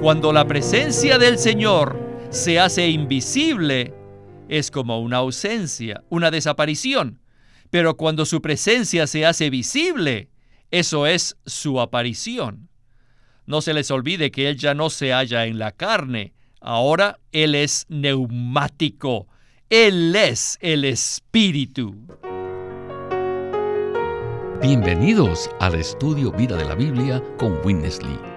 Cuando la presencia del Señor se hace invisible, es como una ausencia, una desaparición. Pero cuando su presencia se hace visible, eso es su aparición. No se les olvide que Él ya no se halla en la carne, ahora Él es neumático, Él es el Espíritu. Bienvenidos al estudio Vida de la Biblia con Winnesley.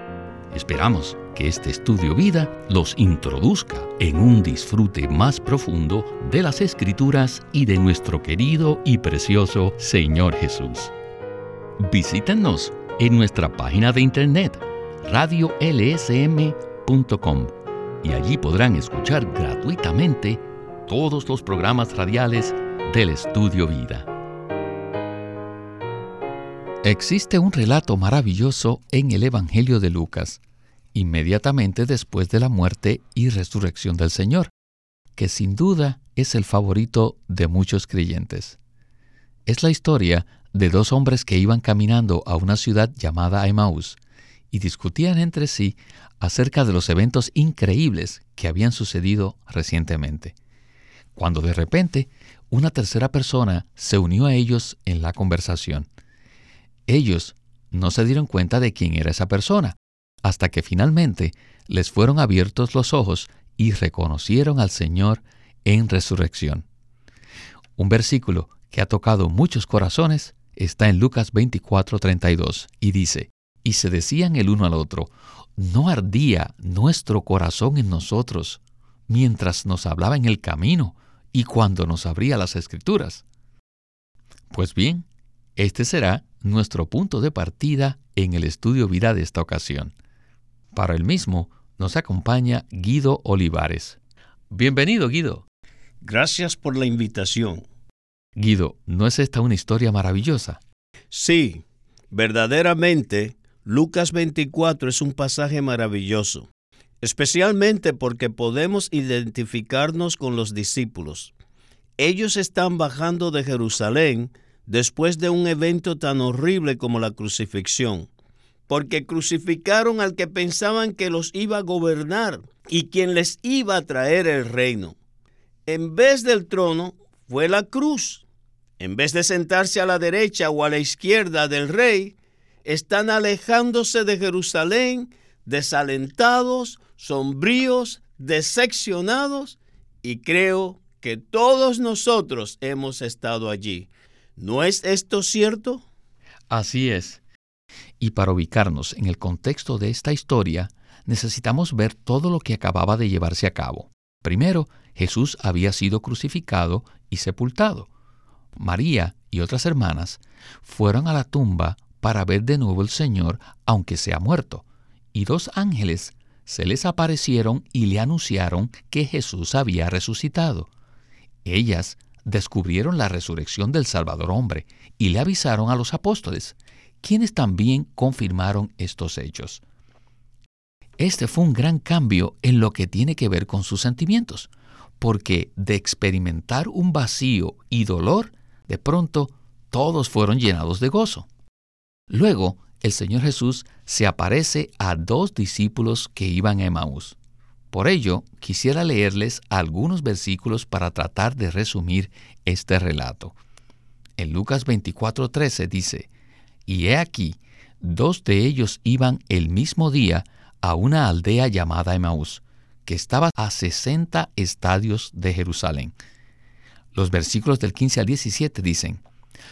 Esperamos que este estudio vida los introduzca en un disfrute más profundo de las Escrituras y de nuestro querido y precioso Señor Jesús. Visítenos en nuestra página de internet radiolsm.com y allí podrán escuchar gratuitamente todos los programas radiales del Estudio Vida. Existe un relato maravilloso en el Evangelio de Lucas, inmediatamente después de la muerte y resurrección del Señor, que sin duda es el favorito de muchos creyentes. Es la historia de dos hombres que iban caminando a una ciudad llamada Emmaus y discutían entre sí acerca de los eventos increíbles que habían sucedido recientemente, cuando de repente una tercera persona se unió a ellos en la conversación. Ellos no se dieron cuenta de quién era esa persona, hasta que finalmente les fueron abiertos los ojos y reconocieron al Señor en resurrección. Un versículo que ha tocado muchos corazones está en Lucas 24:32 y dice, y se decían el uno al otro, ¿no ardía nuestro corazón en nosotros mientras nos hablaba en el camino y cuando nos abría las escrituras? Pues bien, este será nuestro punto de partida en el estudio vida de esta ocasión. Para el mismo nos acompaña Guido Olivares. Bienvenido, Guido. Gracias por la invitación. Guido, ¿no es esta una historia maravillosa? Sí, verdaderamente Lucas 24 es un pasaje maravilloso, especialmente porque podemos identificarnos con los discípulos. Ellos están bajando de Jerusalén después de un evento tan horrible como la crucifixión, porque crucificaron al que pensaban que los iba a gobernar y quien les iba a traer el reino. En vez del trono fue la cruz. En vez de sentarse a la derecha o a la izquierda del rey, están alejándose de Jerusalén, desalentados, sombríos, decepcionados, y creo que todos nosotros hemos estado allí. ¿No es esto cierto? Así es. Y para ubicarnos en el contexto de esta historia, necesitamos ver todo lo que acababa de llevarse a cabo. Primero, Jesús había sido crucificado y sepultado. María y otras hermanas fueron a la tumba para ver de nuevo el Señor, aunque sea muerto. Y dos ángeles se les aparecieron y le anunciaron que Jesús había resucitado. Ellas descubrieron la resurrección del Salvador hombre y le avisaron a los apóstoles, quienes también confirmaron estos hechos. Este fue un gran cambio en lo que tiene que ver con sus sentimientos, porque de experimentar un vacío y dolor, de pronto todos fueron llenados de gozo. Luego, el Señor Jesús se aparece a dos discípulos que iban a Emaús. Por ello, quisiera leerles algunos versículos para tratar de resumir este relato. En Lucas 24:13 dice, Y he aquí, dos de ellos iban el mismo día a una aldea llamada Emaús, que estaba a 60 estadios de Jerusalén. Los versículos del 15 al 17 dicen,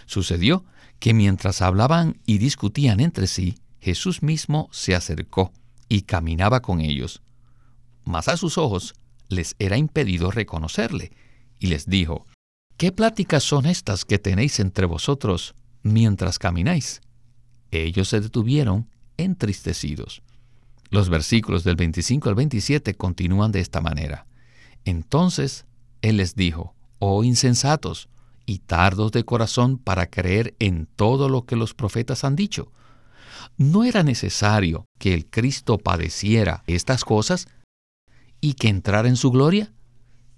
Sucedió que mientras hablaban y discutían entre sí, Jesús mismo se acercó y caminaba con ellos. Mas a sus ojos les era impedido reconocerle, y les dijo, ¿Qué pláticas son estas que tenéis entre vosotros mientras camináis? Ellos se detuvieron entristecidos. Los versículos del 25 al 27 continúan de esta manera. Entonces Él les dijo, Oh insensatos, y tardos de corazón para creer en todo lo que los profetas han dicho. ¿No era necesario que el Cristo padeciera estas cosas y que entrara en su gloria?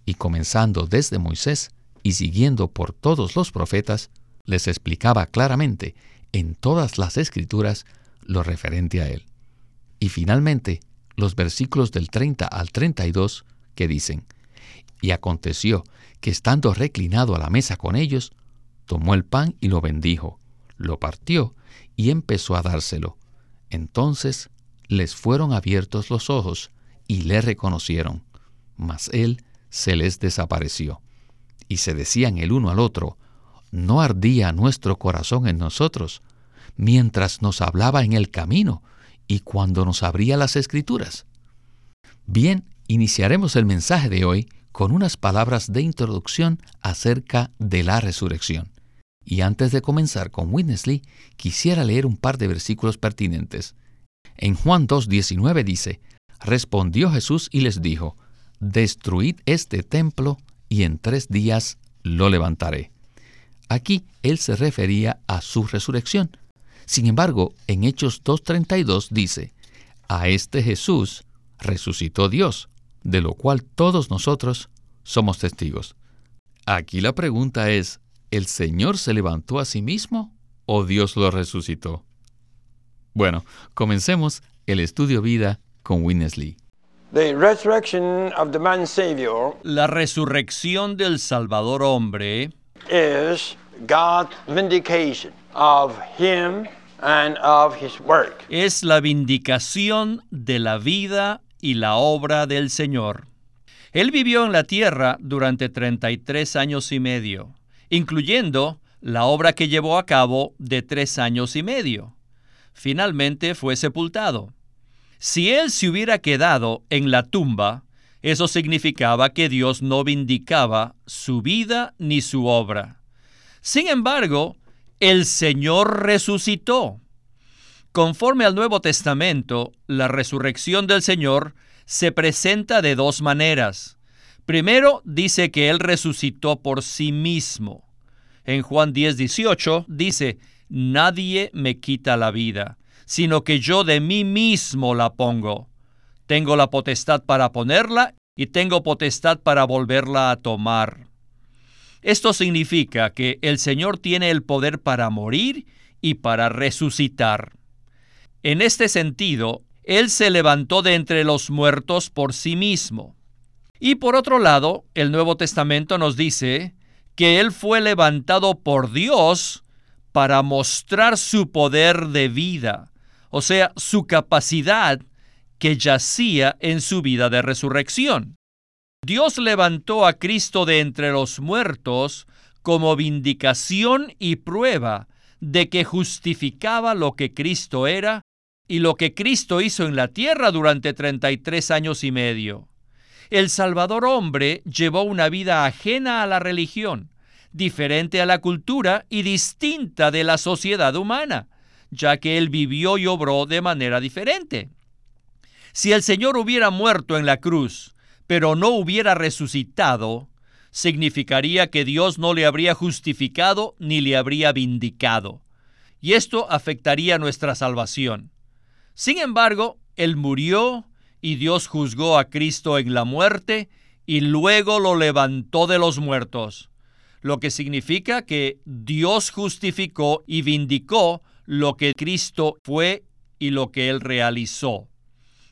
Y comenzando desde Moisés y siguiendo por todos los profetas, les explicaba claramente en todas las escrituras lo referente a él. Y finalmente los versículos del 30 al 32 que dicen, Y aconteció que estando reclinado a la mesa con ellos, tomó el pan y lo bendijo, lo partió y empezó a dárselo. Entonces les fueron abiertos los ojos y le reconocieron, mas él se les desapareció. Y se decían el uno al otro, ¿no ardía nuestro corazón en nosotros mientras nos hablaba en el camino y cuando nos abría las escrituras? Bien, iniciaremos el mensaje de hoy con unas palabras de introducción acerca de la resurrección. Y antes de comenzar con Witness quisiera leer un par de versículos pertinentes. En Juan 2.19 dice, Respondió Jesús y les dijo, Destruid este templo y en tres días lo levantaré. Aquí él se refería a su resurrección. Sin embargo, en Hechos 2.32 dice, A este Jesús resucitó Dios, de lo cual todos nosotros somos testigos. Aquí la pregunta es, ¿el Señor se levantó a sí mismo o Dios lo resucitó? Bueno, comencemos el estudio vida con Witness Lee. La resurrección del Salvador hombre es la vindicación de la vida y la obra del Señor. Él vivió en la tierra durante 33 años y medio, incluyendo la obra que llevó a cabo de tres años y medio. Finalmente fue sepultado. Si él se hubiera quedado en la tumba, eso significaba que Dios no vindicaba su vida ni su obra. Sin embargo, el Señor resucitó. Conforme al Nuevo Testamento, la resurrección del Señor se presenta de dos maneras. Primero, dice que Él resucitó por sí mismo. En Juan 10, 18 dice, Nadie me quita la vida, sino que yo de mí mismo la pongo. Tengo la potestad para ponerla y tengo potestad para volverla a tomar. Esto significa que el Señor tiene el poder para morir y para resucitar. En este sentido, Él se levantó de entre los muertos por sí mismo. Y por otro lado, el Nuevo Testamento nos dice que Él fue levantado por Dios para mostrar su poder de vida, o sea, su capacidad que yacía en su vida de resurrección. Dios levantó a Cristo de entre los muertos como vindicación y prueba de que justificaba lo que Cristo era y lo que Cristo hizo en la tierra durante 33 años y medio. El Salvador hombre llevó una vida ajena a la religión, diferente a la cultura y distinta de la sociedad humana ya que él vivió y obró de manera diferente. Si el Señor hubiera muerto en la cruz, pero no hubiera resucitado, significaría que Dios no le habría justificado ni le habría vindicado, y esto afectaría nuestra salvación. Sin embargo, Él murió y Dios juzgó a Cristo en la muerte y luego lo levantó de los muertos, lo que significa que Dios justificó y vindicó lo que Cristo fue y lo que Él realizó.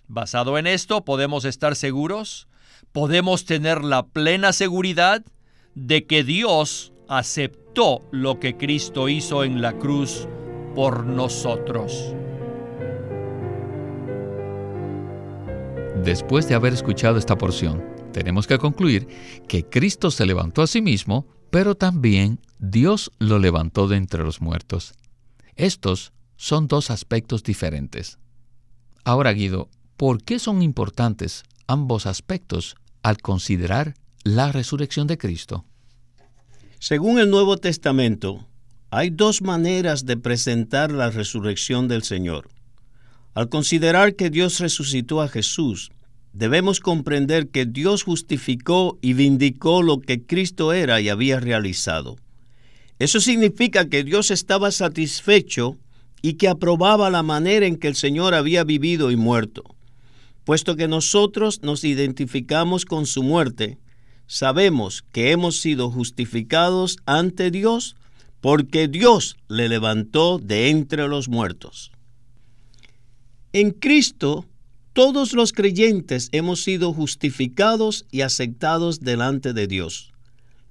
Basado en esto, podemos estar seguros, podemos tener la plena seguridad de que Dios aceptó lo que Cristo hizo en la cruz por nosotros. Después de haber escuchado esta porción, tenemos que concluir que Cristo se levantó a sí mismo, pero también Dios lo levantó de entre los muertos. Estos son dos aspectos diferentes. Ahora, Guido, ¿por qué son importantes ambos aspectos al considerar la resurrección de Cristo? Según el Nuevo Testamento, hay dos maneras de presentar la resurrección del Señor. Al considerar que Dios resucitó a Jesús, debemos comprender que Dios justificó y vindicó lo que Cristo era y había realizado. Eso significa que Dios estaba satisfecho y que aprobaba la manera en que el Señor había vivido y muerto. Puesto que nosotros nos identificamos con su muerte, sabemos que hemos sido justificados ante Dios porque Dios le levantó de entre los muertos. En Cristo todos los creyentes hemos sido justificados y aceptados delante de Dios.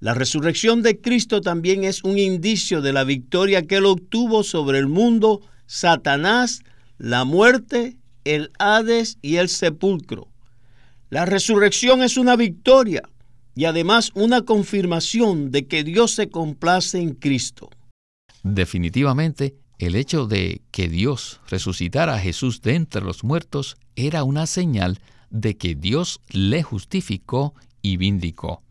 La resurrección de Cristo también es un indicio de la victoria que él obtuvo sobre el mundo, Satanás, la muerte, el Hades y el sepulcro. La resurrección es una victoria y además una confirmación de que Dios se complace en Cristo. Definitivamente, el hecho de que Dios resucitara a Jesús de entre los muertos era una señal de que Dios le justificó y vindicó.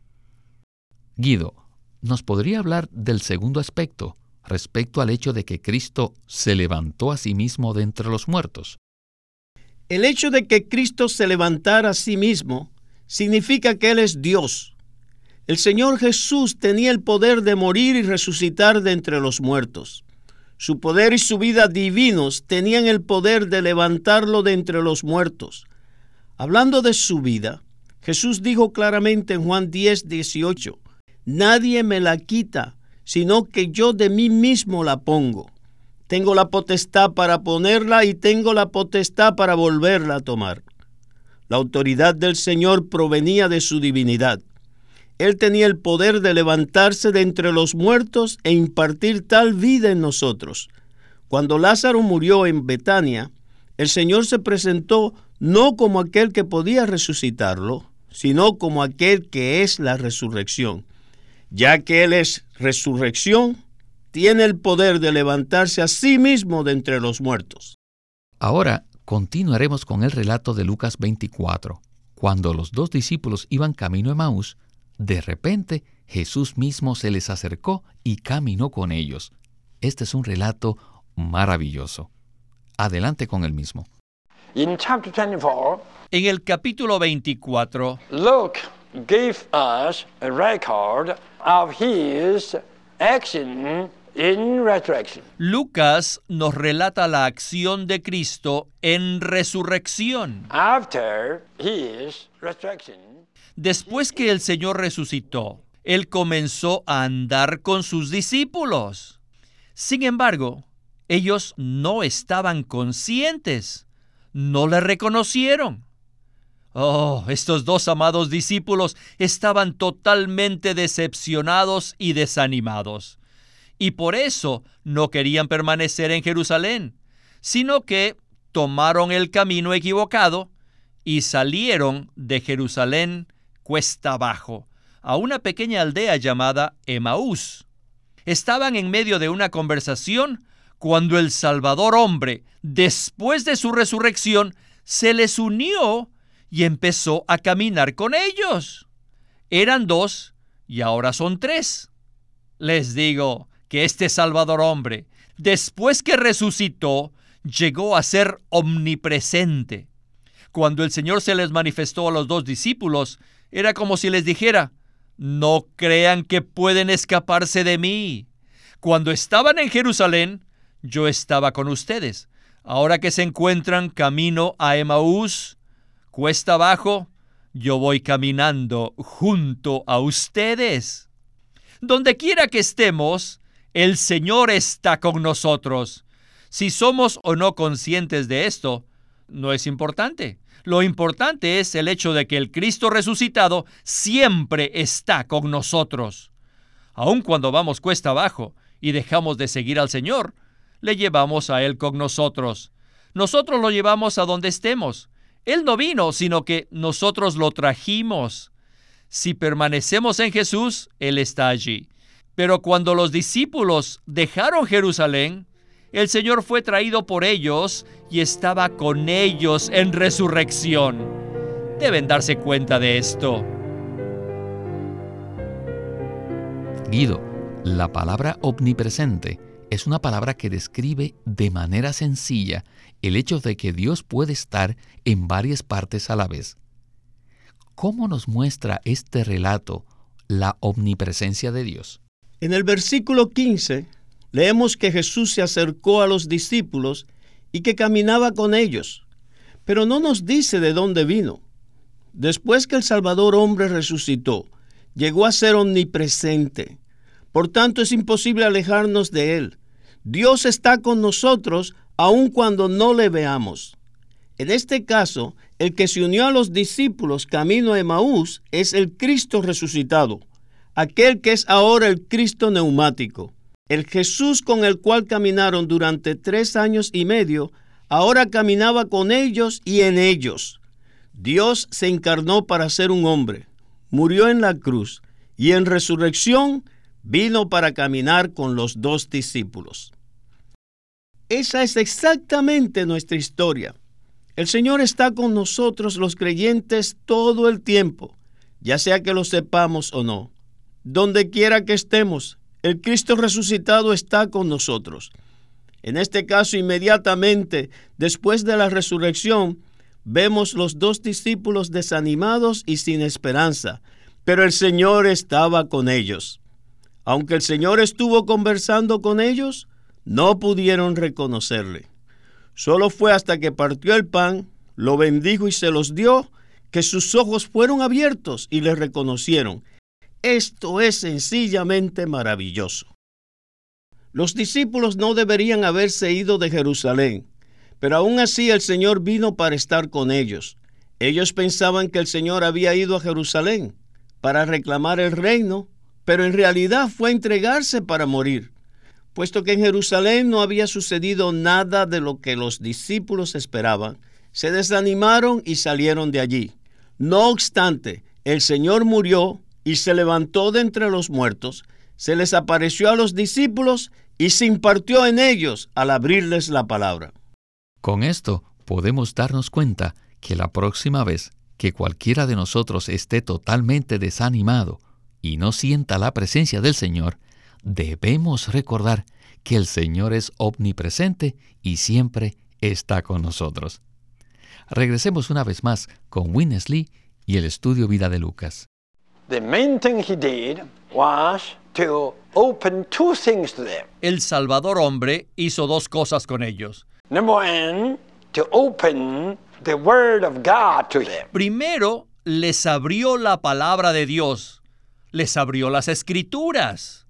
Guido, ¿nos podría hablar del segundo aspecto respecto al hecho de que Cristo se levantó a sí mismo de entre los muertos? El hecho de que Cristo se levantara a sí mismo significa que Él es Dios. El Señor Jesús tenía el poder de morir y resucitar de entre los muertos. Su poder y su vida divinos tenían el poder de levantarlo de entre los muertos. Hablando de su vida, Jesús dijo claramente en Juan 10, 18, Nadie me la quita, sino que yo de mí mismo la pongo. Tengo la potestad para ponerla y tengo la potestad para volverla a tomar. La autoridad del Señor provenía de su divinidad. Él tenía el poder de levantarse de entre los muertos e impartir tal vida en nosotros. Cuando Lázaro murió en Betania, el Señor se presentó no como aquel que podía resucitarlo, sino como aquel que es la resurrección. Ya que Él es resurrección, tiene el poder de levantarse a sí mismo de entre los muertos. Ahora continuaremos con el relato de Lucas 24. Cuando los dos discípulos iban camino a Maús, de repente, Jesús mismo se les acercó y caminó con ellos. Este es un relato maravilloso. Adelante con el mismo. en el capítulo 24, Luke gave us a record of his action in resurrection. Lucas nos relata la acción de Cristo en resurrección. After his resurrection, Después que el Señor resucitó, Él comenzó a andar con sus discípulos. Sin embargo, ellos no estaban conscientes, no le reconocieron. Oh, estos dos amados discípulos estaban totalmente decepcionados y desanimados. Y por eso no querían permanecer en Jerusalén, sino que tomaron el camino equivocado y salieron de Jerusalén cuesta abajo, a una pequeña aldea llamada Emaús. Estaban en medio de una conversación cuando el Salvador hombre, después de su resurrección, se les unió y empezó a caminar con ellos. Eran dos y ahora son tres. Les digo que este Salvador hombre, después que resucitó, llegó a ser omnipresente. Cuando el Señor se les manifestó a los dos discípulos, era como si les dijera, no crean que pueden escaparse de mí. Cuando estaban en Jerusalén, yo estaba con ustedes. Ahora que se encuentran camino a Emaús, cuesta abajo, yo voy caminando junto a ustedes. Donde quiera que estemos, el Señor está con nosotros. Si somos o no conscientes de esto, no es importante. Lo importante es el hecho de que el Cristo resucitado siempre está con nosotros. Aun cuando vamos cuesta abajo y dejamos de seguir al Señor, le llevamos a Él con nosotros. Nosotros lo llevamos a donde estemos. Él no vino, sino que nosotros lo trajimos. Si permanecemos en Jesús, Él está allí. Pero cuando los discípulos dejaron Jerusalén, el Señor fue traído por ellos y estaba con ellos en resurrección. Deben darse cuenta de esto. Guido, la palabra omnipresente es una palabra que describe de manera sencilla el hecho de que Dios puede estar en varias partes a la vez. ¿Cómo nos muestra este relato la omnipresencia de Dios? En el versículo 15 leemos que Jesús se acercó a los discípulos y que caminaba con ellos, pero no nos dice de dónde vino. Después que el Salvador hombre resucitó, llegó a ser omnipresente. Por tanto, es imposible alejarnos de Él. Dios está con nosotros aun cuando no le veamos. En este caso, el que se unió a los discípulos camino a Emaús es el Cristo resucitado, aquel que es ahora el Cristo neumático. El Jesús con el cual caminaron durante tres años y medio, ahora caminaba con ellos y en ellos. Dios se encarnó para ser un hombre, murió en la cruz y en resurrección vino para caminar con los dos discípulos. Esa es exactamente nuestra historia. El Señor está con nosotros los creyentes todo el tiempo, ya sea que lo sepamos o no. Donde quiera que estemos, el Cristo resucitado está con nosotros. En este caso, inmediatamente después de la resurrección, vemos los dos discípulos desanimados y sin esperanza, pero el Señor estaba con ellos. Aunque el Señor estuvo conversando con ellos, no pudieron reconocerle. Solo fue hasta que partió el pan, lo bendijo y se los dio, que sus ojos fueron abiertos y le reconocieron. Esto es sencillamente maravilloso. Los discípulos no deberían haberse ido de Jerusalén, pero aún así el Señor vino para estar con ellos. Ellos pensaban que el Señor había ido a Jerusalén para reclamar el reino, pero en realidad fue a entregarse para morir, puesto que en Jerusalén no había sucedido nada de lo que los discípulos esperaban. Se desanimaron y salieron de allí. No obstante, el Señor murió y se levantó de entre los muertos, se les apareció a los discípulos y se impartió en ellos al abrirles la palabra. Con esto podemos darnos cuenta que la próxima vez que cualquiera de nosotros esté totalmente desanimado y no sienta la presencia del Señor, debemos recordar que el Señor es omnipresente y siempre está con nosotros. Regresemos una vez más con Winnesley y el estudio vida de Lucas. El Salvador hombre hizo dos cosas con ellos. Primero, les abrió la palabra de Dios, les abrió las escrituras.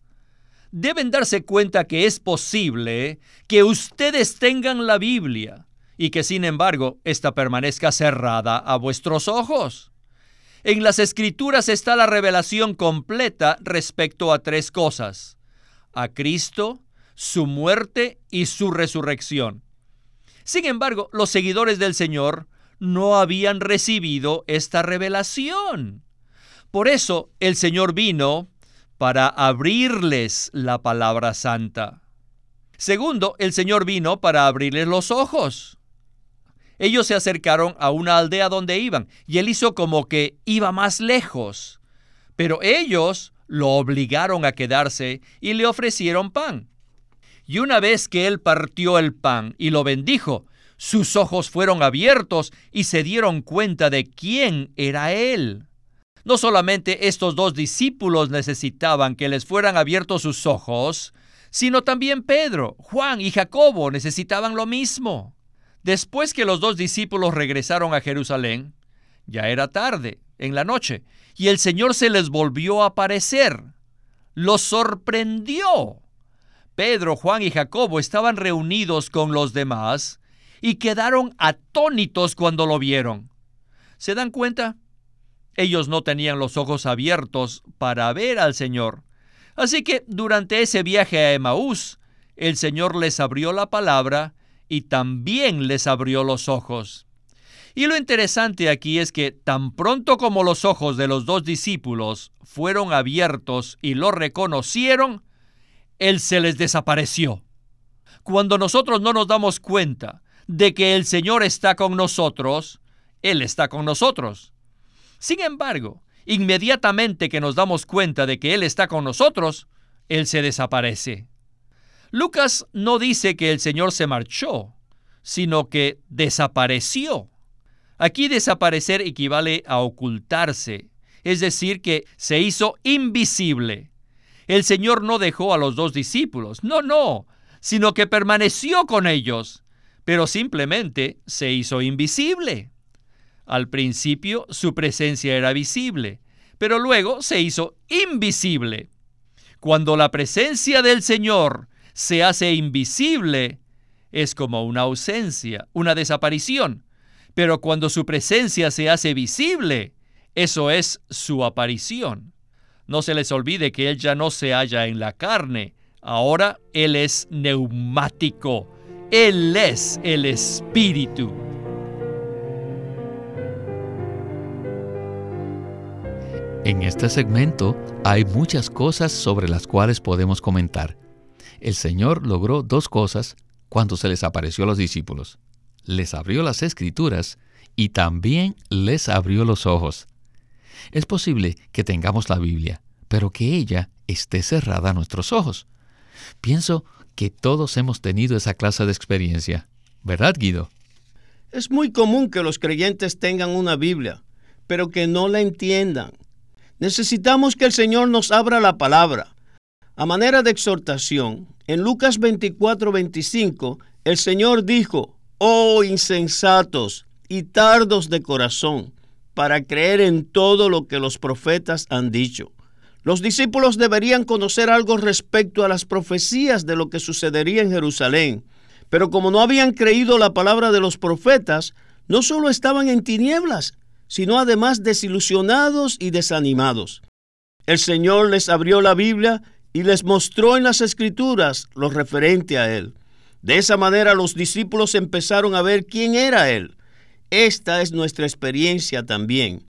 Deben darse cuenta que es posible que ustedes tengan la Biblia y que sin embargo ésta permanezca cerrada a vuestros ojos. En las escrituras está la revelación completa respecto a tres cosas. A Cristo, su muerte y su resurrección. Sin embargo, los seguidores del Señor no habían recibido esta revelación. Por eso el Señor vino para abrirles la palabra santa. Segundo, el Señor vino para abrirles los ojos. Ellos se acercaron a una aldea donde iban y él hizo como que iba más lejos. Pero ellos lo obligaron a quedarse y le ofrecieron pan. Y una vez que él partió el pan y lo bendijo, sus ojos fueron abiertos y se dieron cuenta de quién era él. No solamente estos dos discípulos necesitaban que les fueran abiertos sus ojos, sino también Pedro, Juan y Jacobo necesitaban lo mismo. Después que los dos discípulos regresaron a Jerusalén, ya era tarde, en la noche, y el Señor se les volvió a aparecer. Los sorprendió. Pedro, Juan y Jacobo estaban reunidos con los demás y quedaron atónitos cuando lo vieron. ¿Se dan cuenta? Ellos no tenían los ojos abiertos para ver al Señor. Así que durante ese viaje a Emaús, el Señor les abrió la palabra y también les abrió los ojos. Y lo interesante aquí es que tan pronto como los ojos de los dos discípulos fueron abiertos y lo reconocieron, Él se les desapareció. Cuando nosotros no nos damos cuenta de que el Señor está con nosotros, Él está con nosotros. Sin embargo, inmediatamente que nos damos cuenta de que Él está con nosotros, Él se desaparece. Lucas no dice que el Señor se marchó, sino que desapareció. Aquí desaparecer equivale a ocultarse, es decir, que se hizo invisible. El Señor no dejó a los dos discípulos, no, no, sino que permaneció con ellos, pero simplemente se hizo invisible. Al principio su presencia era visible, pero luego se hizo invisible. Cuando la presencia del Señor se hace invisible, es como una ausencia, una desaparición. Pero cuando su presencia se hace visible, eso es su aparición. No se les olvide que Él ya no se halla en la carne, ahora Él es neumático, Él es el Espíritu. En este segmento hay muchas cosas sobre las cuales podemos comentar. El Señor logró dos cosas cuando se les apareció a los discípulos. Les abrió las escrituras y también les abrió los ojos. Es posible que tengamos la Biblia, pero que ella esté cerrada a nuestros ojos. Pienso que todos hemos tenido esa clase de experiencia. ¿Verdad, Guido? Es muy común que los creyentes tengan una Biblia, pero que no la entiendan. Necesitamos que el Señor nos abra la palabra. A manera de exhortación, en Lucas 24, 25, el Señor dijo, Oh insensatos y tardos de corazón, para creer en todo lo que los profetas han dicho. Los discípulos deberían conocer algo respecto a las profecías de lo que sucedería en Jerusalén, pero como no habían creído la palabra de los profetas, no solo estaban en tinieblas, sino además desilusionados y desanimados. El Señor les abrió la Biblia y les mostró en las escrituras lo referente a Él. De esa manera los discípulos empezaron a ver quién era Él. Esta es nuestra experiencia también.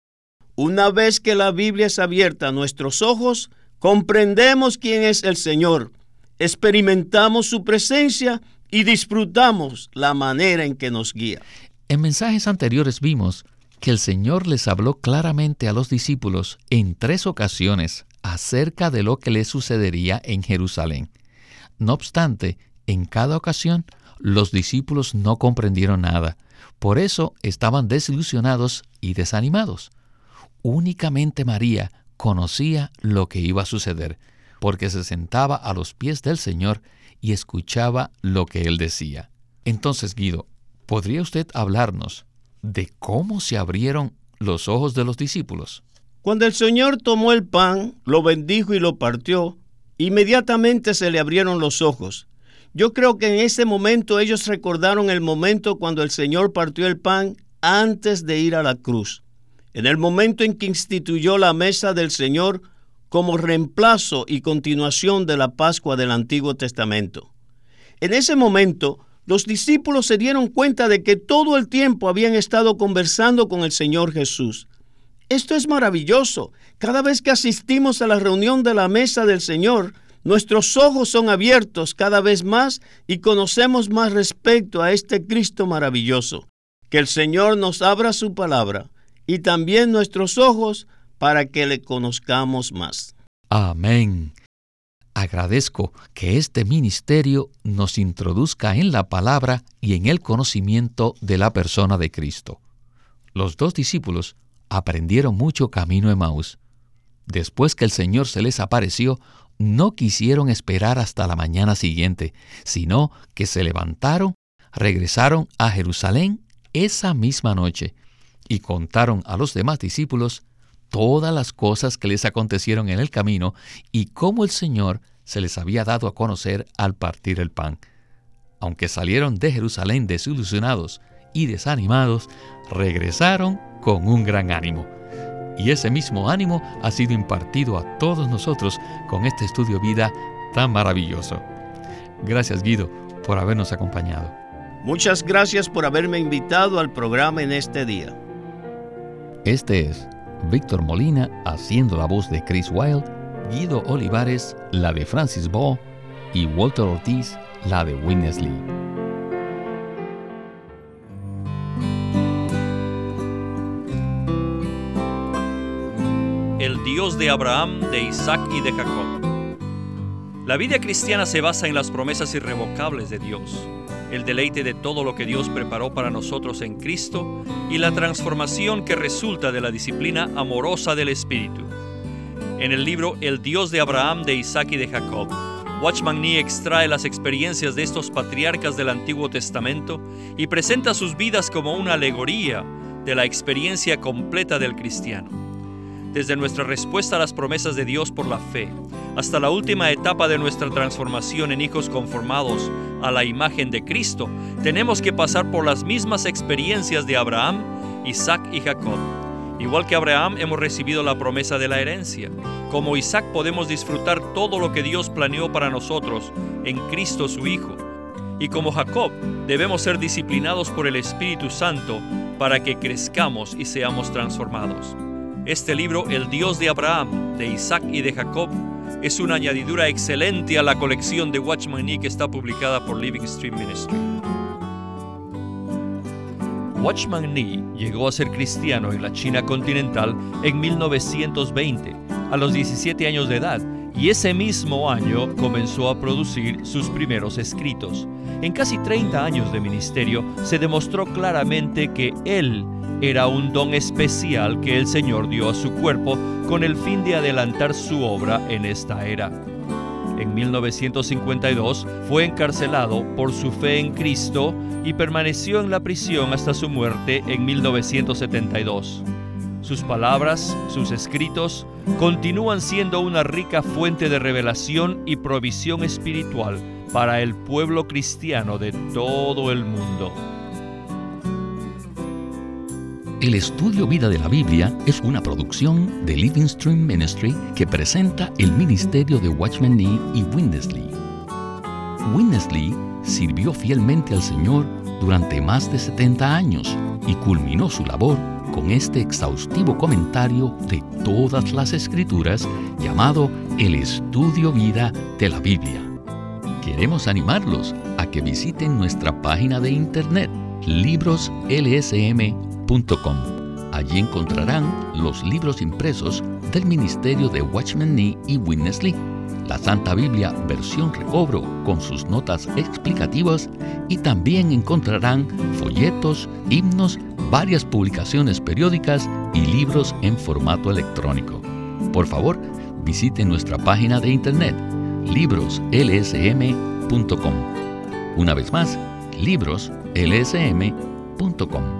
Una vez que la Biblia es abierta a nuestros ojos, comprendemos quién es el Señor, experimentamos su presencia y disfrutamos la manera en que nos guía. En mensajes anteriores vimos que el Señor les habló claramente a los discípulos en tres ocasiones acerca de lo que les sucedería en Jerusalén. No obstante, en cada ocasión los discípulos no comprendieron nada, por eso estaban desilusionados y desanimados. Únicamente María conocía lo que iba a suceder, porque se sentaba a los pies del Señor y escuchaba lo que él decía. Entonces, Guido, ¿podría usted hablarnos de cómo se abrieron los ojos de los discípulos. Cuando el Señor tomó el pan, lo bendijo y lo partió, inmediatamente se le abrieron los ojos. Yo creo que en ese momento ellos recordaron el momento cuando el Señor partió el pan antes de ir a la cruz, en el momento en que instituyó la mesa del Señor como reemplazo y continuación de la Pascua del Antiguo Testamento. En ese momento, los discípulos se dieron cuenta de que todo el tiempo habían estado conversando con el Señor Jesús. Esto es maravilloso. Cada vez que asistimos a la reunión de la mesa del Señor, nuestros ojos son abiertos cada vez más y conocemos más respecto a este Cristo maravilloso. Que el Señor nos abra su palabra y también nuestros ojos para que le conozcamos más. Amén. Agradezco que este ministerio nos introduzca en la palabra y en el conocimiento de la persona de Cristo. Los dos discípulos aprendieron mucho camino en Maús. Después que el Señor se les apareció, no quisieron esperar hasta la mañana siguiente, sino que se levantaron, regresaron a Jerusalén esa misma noche y contaron a los demás discípulos todas las cosas que les acontecieron en el camino y cómo el Señor se les había dado a conocer al partir el pan. Aunque salieron de Jerusalén desilusionados y desanimados, regresaron con un gran ánimo. Y ese mismo ánimo ha sido impartido a todos nosotros con este estudio vida tan maravilloso. Gracias Guido por habernos acompañado. Muchas gracias por haberme invitado al programa en este día. Este es Víctor Molina haciendo la voz de Chris Wilde Guido Olivares, la de Francis Ball, y Walter Ortiz, la de Witness Lee. El Dios de Abraham, de Isaac y de Jacob. La vida cristiana se basa en las promesas irrevocables de Dios, el deleite de todo lo que Dios preparó para nosotros en Cristo y la transformación que resulta de la disciplina amorosa del Espíritu. En el libro El Dios de Abraham, de Isaac y de Jacob, Watchman Nee extrae las experiencias de estos patriarcas del Antiguo Testamento y presenta sus vidas como una alegoría de la experiencia completa del cristiano. Desde nuestra respuesta a las promesas de Dios por la fe, hasta la última etapa de nuestra transformación en hijos conformados a la imagen de Cristo, tenemos que pasar por las mismas experiencias de Abraham, Isaac y Jacob. Igual que Abraham hemos recibido la promesa de la herencia. Como Isaac podemos disfrutar todo lo que Dios planeó para nosotros en Cristo su Hijo. Y como Jacob debemos ser disciplinados por el Espíritu Santo para que crezcamos y seamos transformados. Este libro, El Dios de Abraham, de Isaac y de Jacob, es una añadidura excelente a la colección de Watchman Nee que está publicada por Living Stream Ministry. Watchman Nee llegó a ser cristiano en la China continental en 1920, a los 17 años de edad, y ese mismo año comenzó a producir sus primeros escritos. En casi 30 años de ministerio se demostró claramente que él era un don especial que el Señor dio a su cuerpo con el fin de adelantar su obra en esta era. En 1952 fue encarcelado por su fe en Cristo y permaneció en la prisión hasta su muerte en 1972. Sus palabras, sus escritos, continúan siendo una rica fuente de revelación y provisión espiritual para el pueblo cristiano de todo el mundo. El estudio Vida de la Biblia es una producción de Living Stream Ministry que presenta el ministerio de Watchman Nee y Winnesley. Winnesley sirvió fielmente al Señor durante más de 70 años y culminó su labor con este exhaustivo comentario de todas las escrituras llamado El Estudio Vida de la Biblia. Queremos animarlos a que visiten nuestra página de internet libroslsm.com Allí encontrarán los libros impresos del ministerio de Watchman Nee y Witness Lee, la Santa Biblia versión recobro con sus notas explicativas y también encontrarán folletos, himnos, varias publicaciones periódicas y libros en formato electrónico. Por favor, visite nuestra página de internet libroslsm.com. Una vez más, libroslsm.com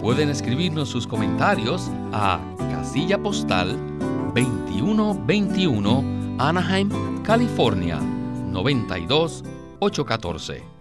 Pueden escribirnos sus comentarios a casilla postal 2121 Anaheim, California 92814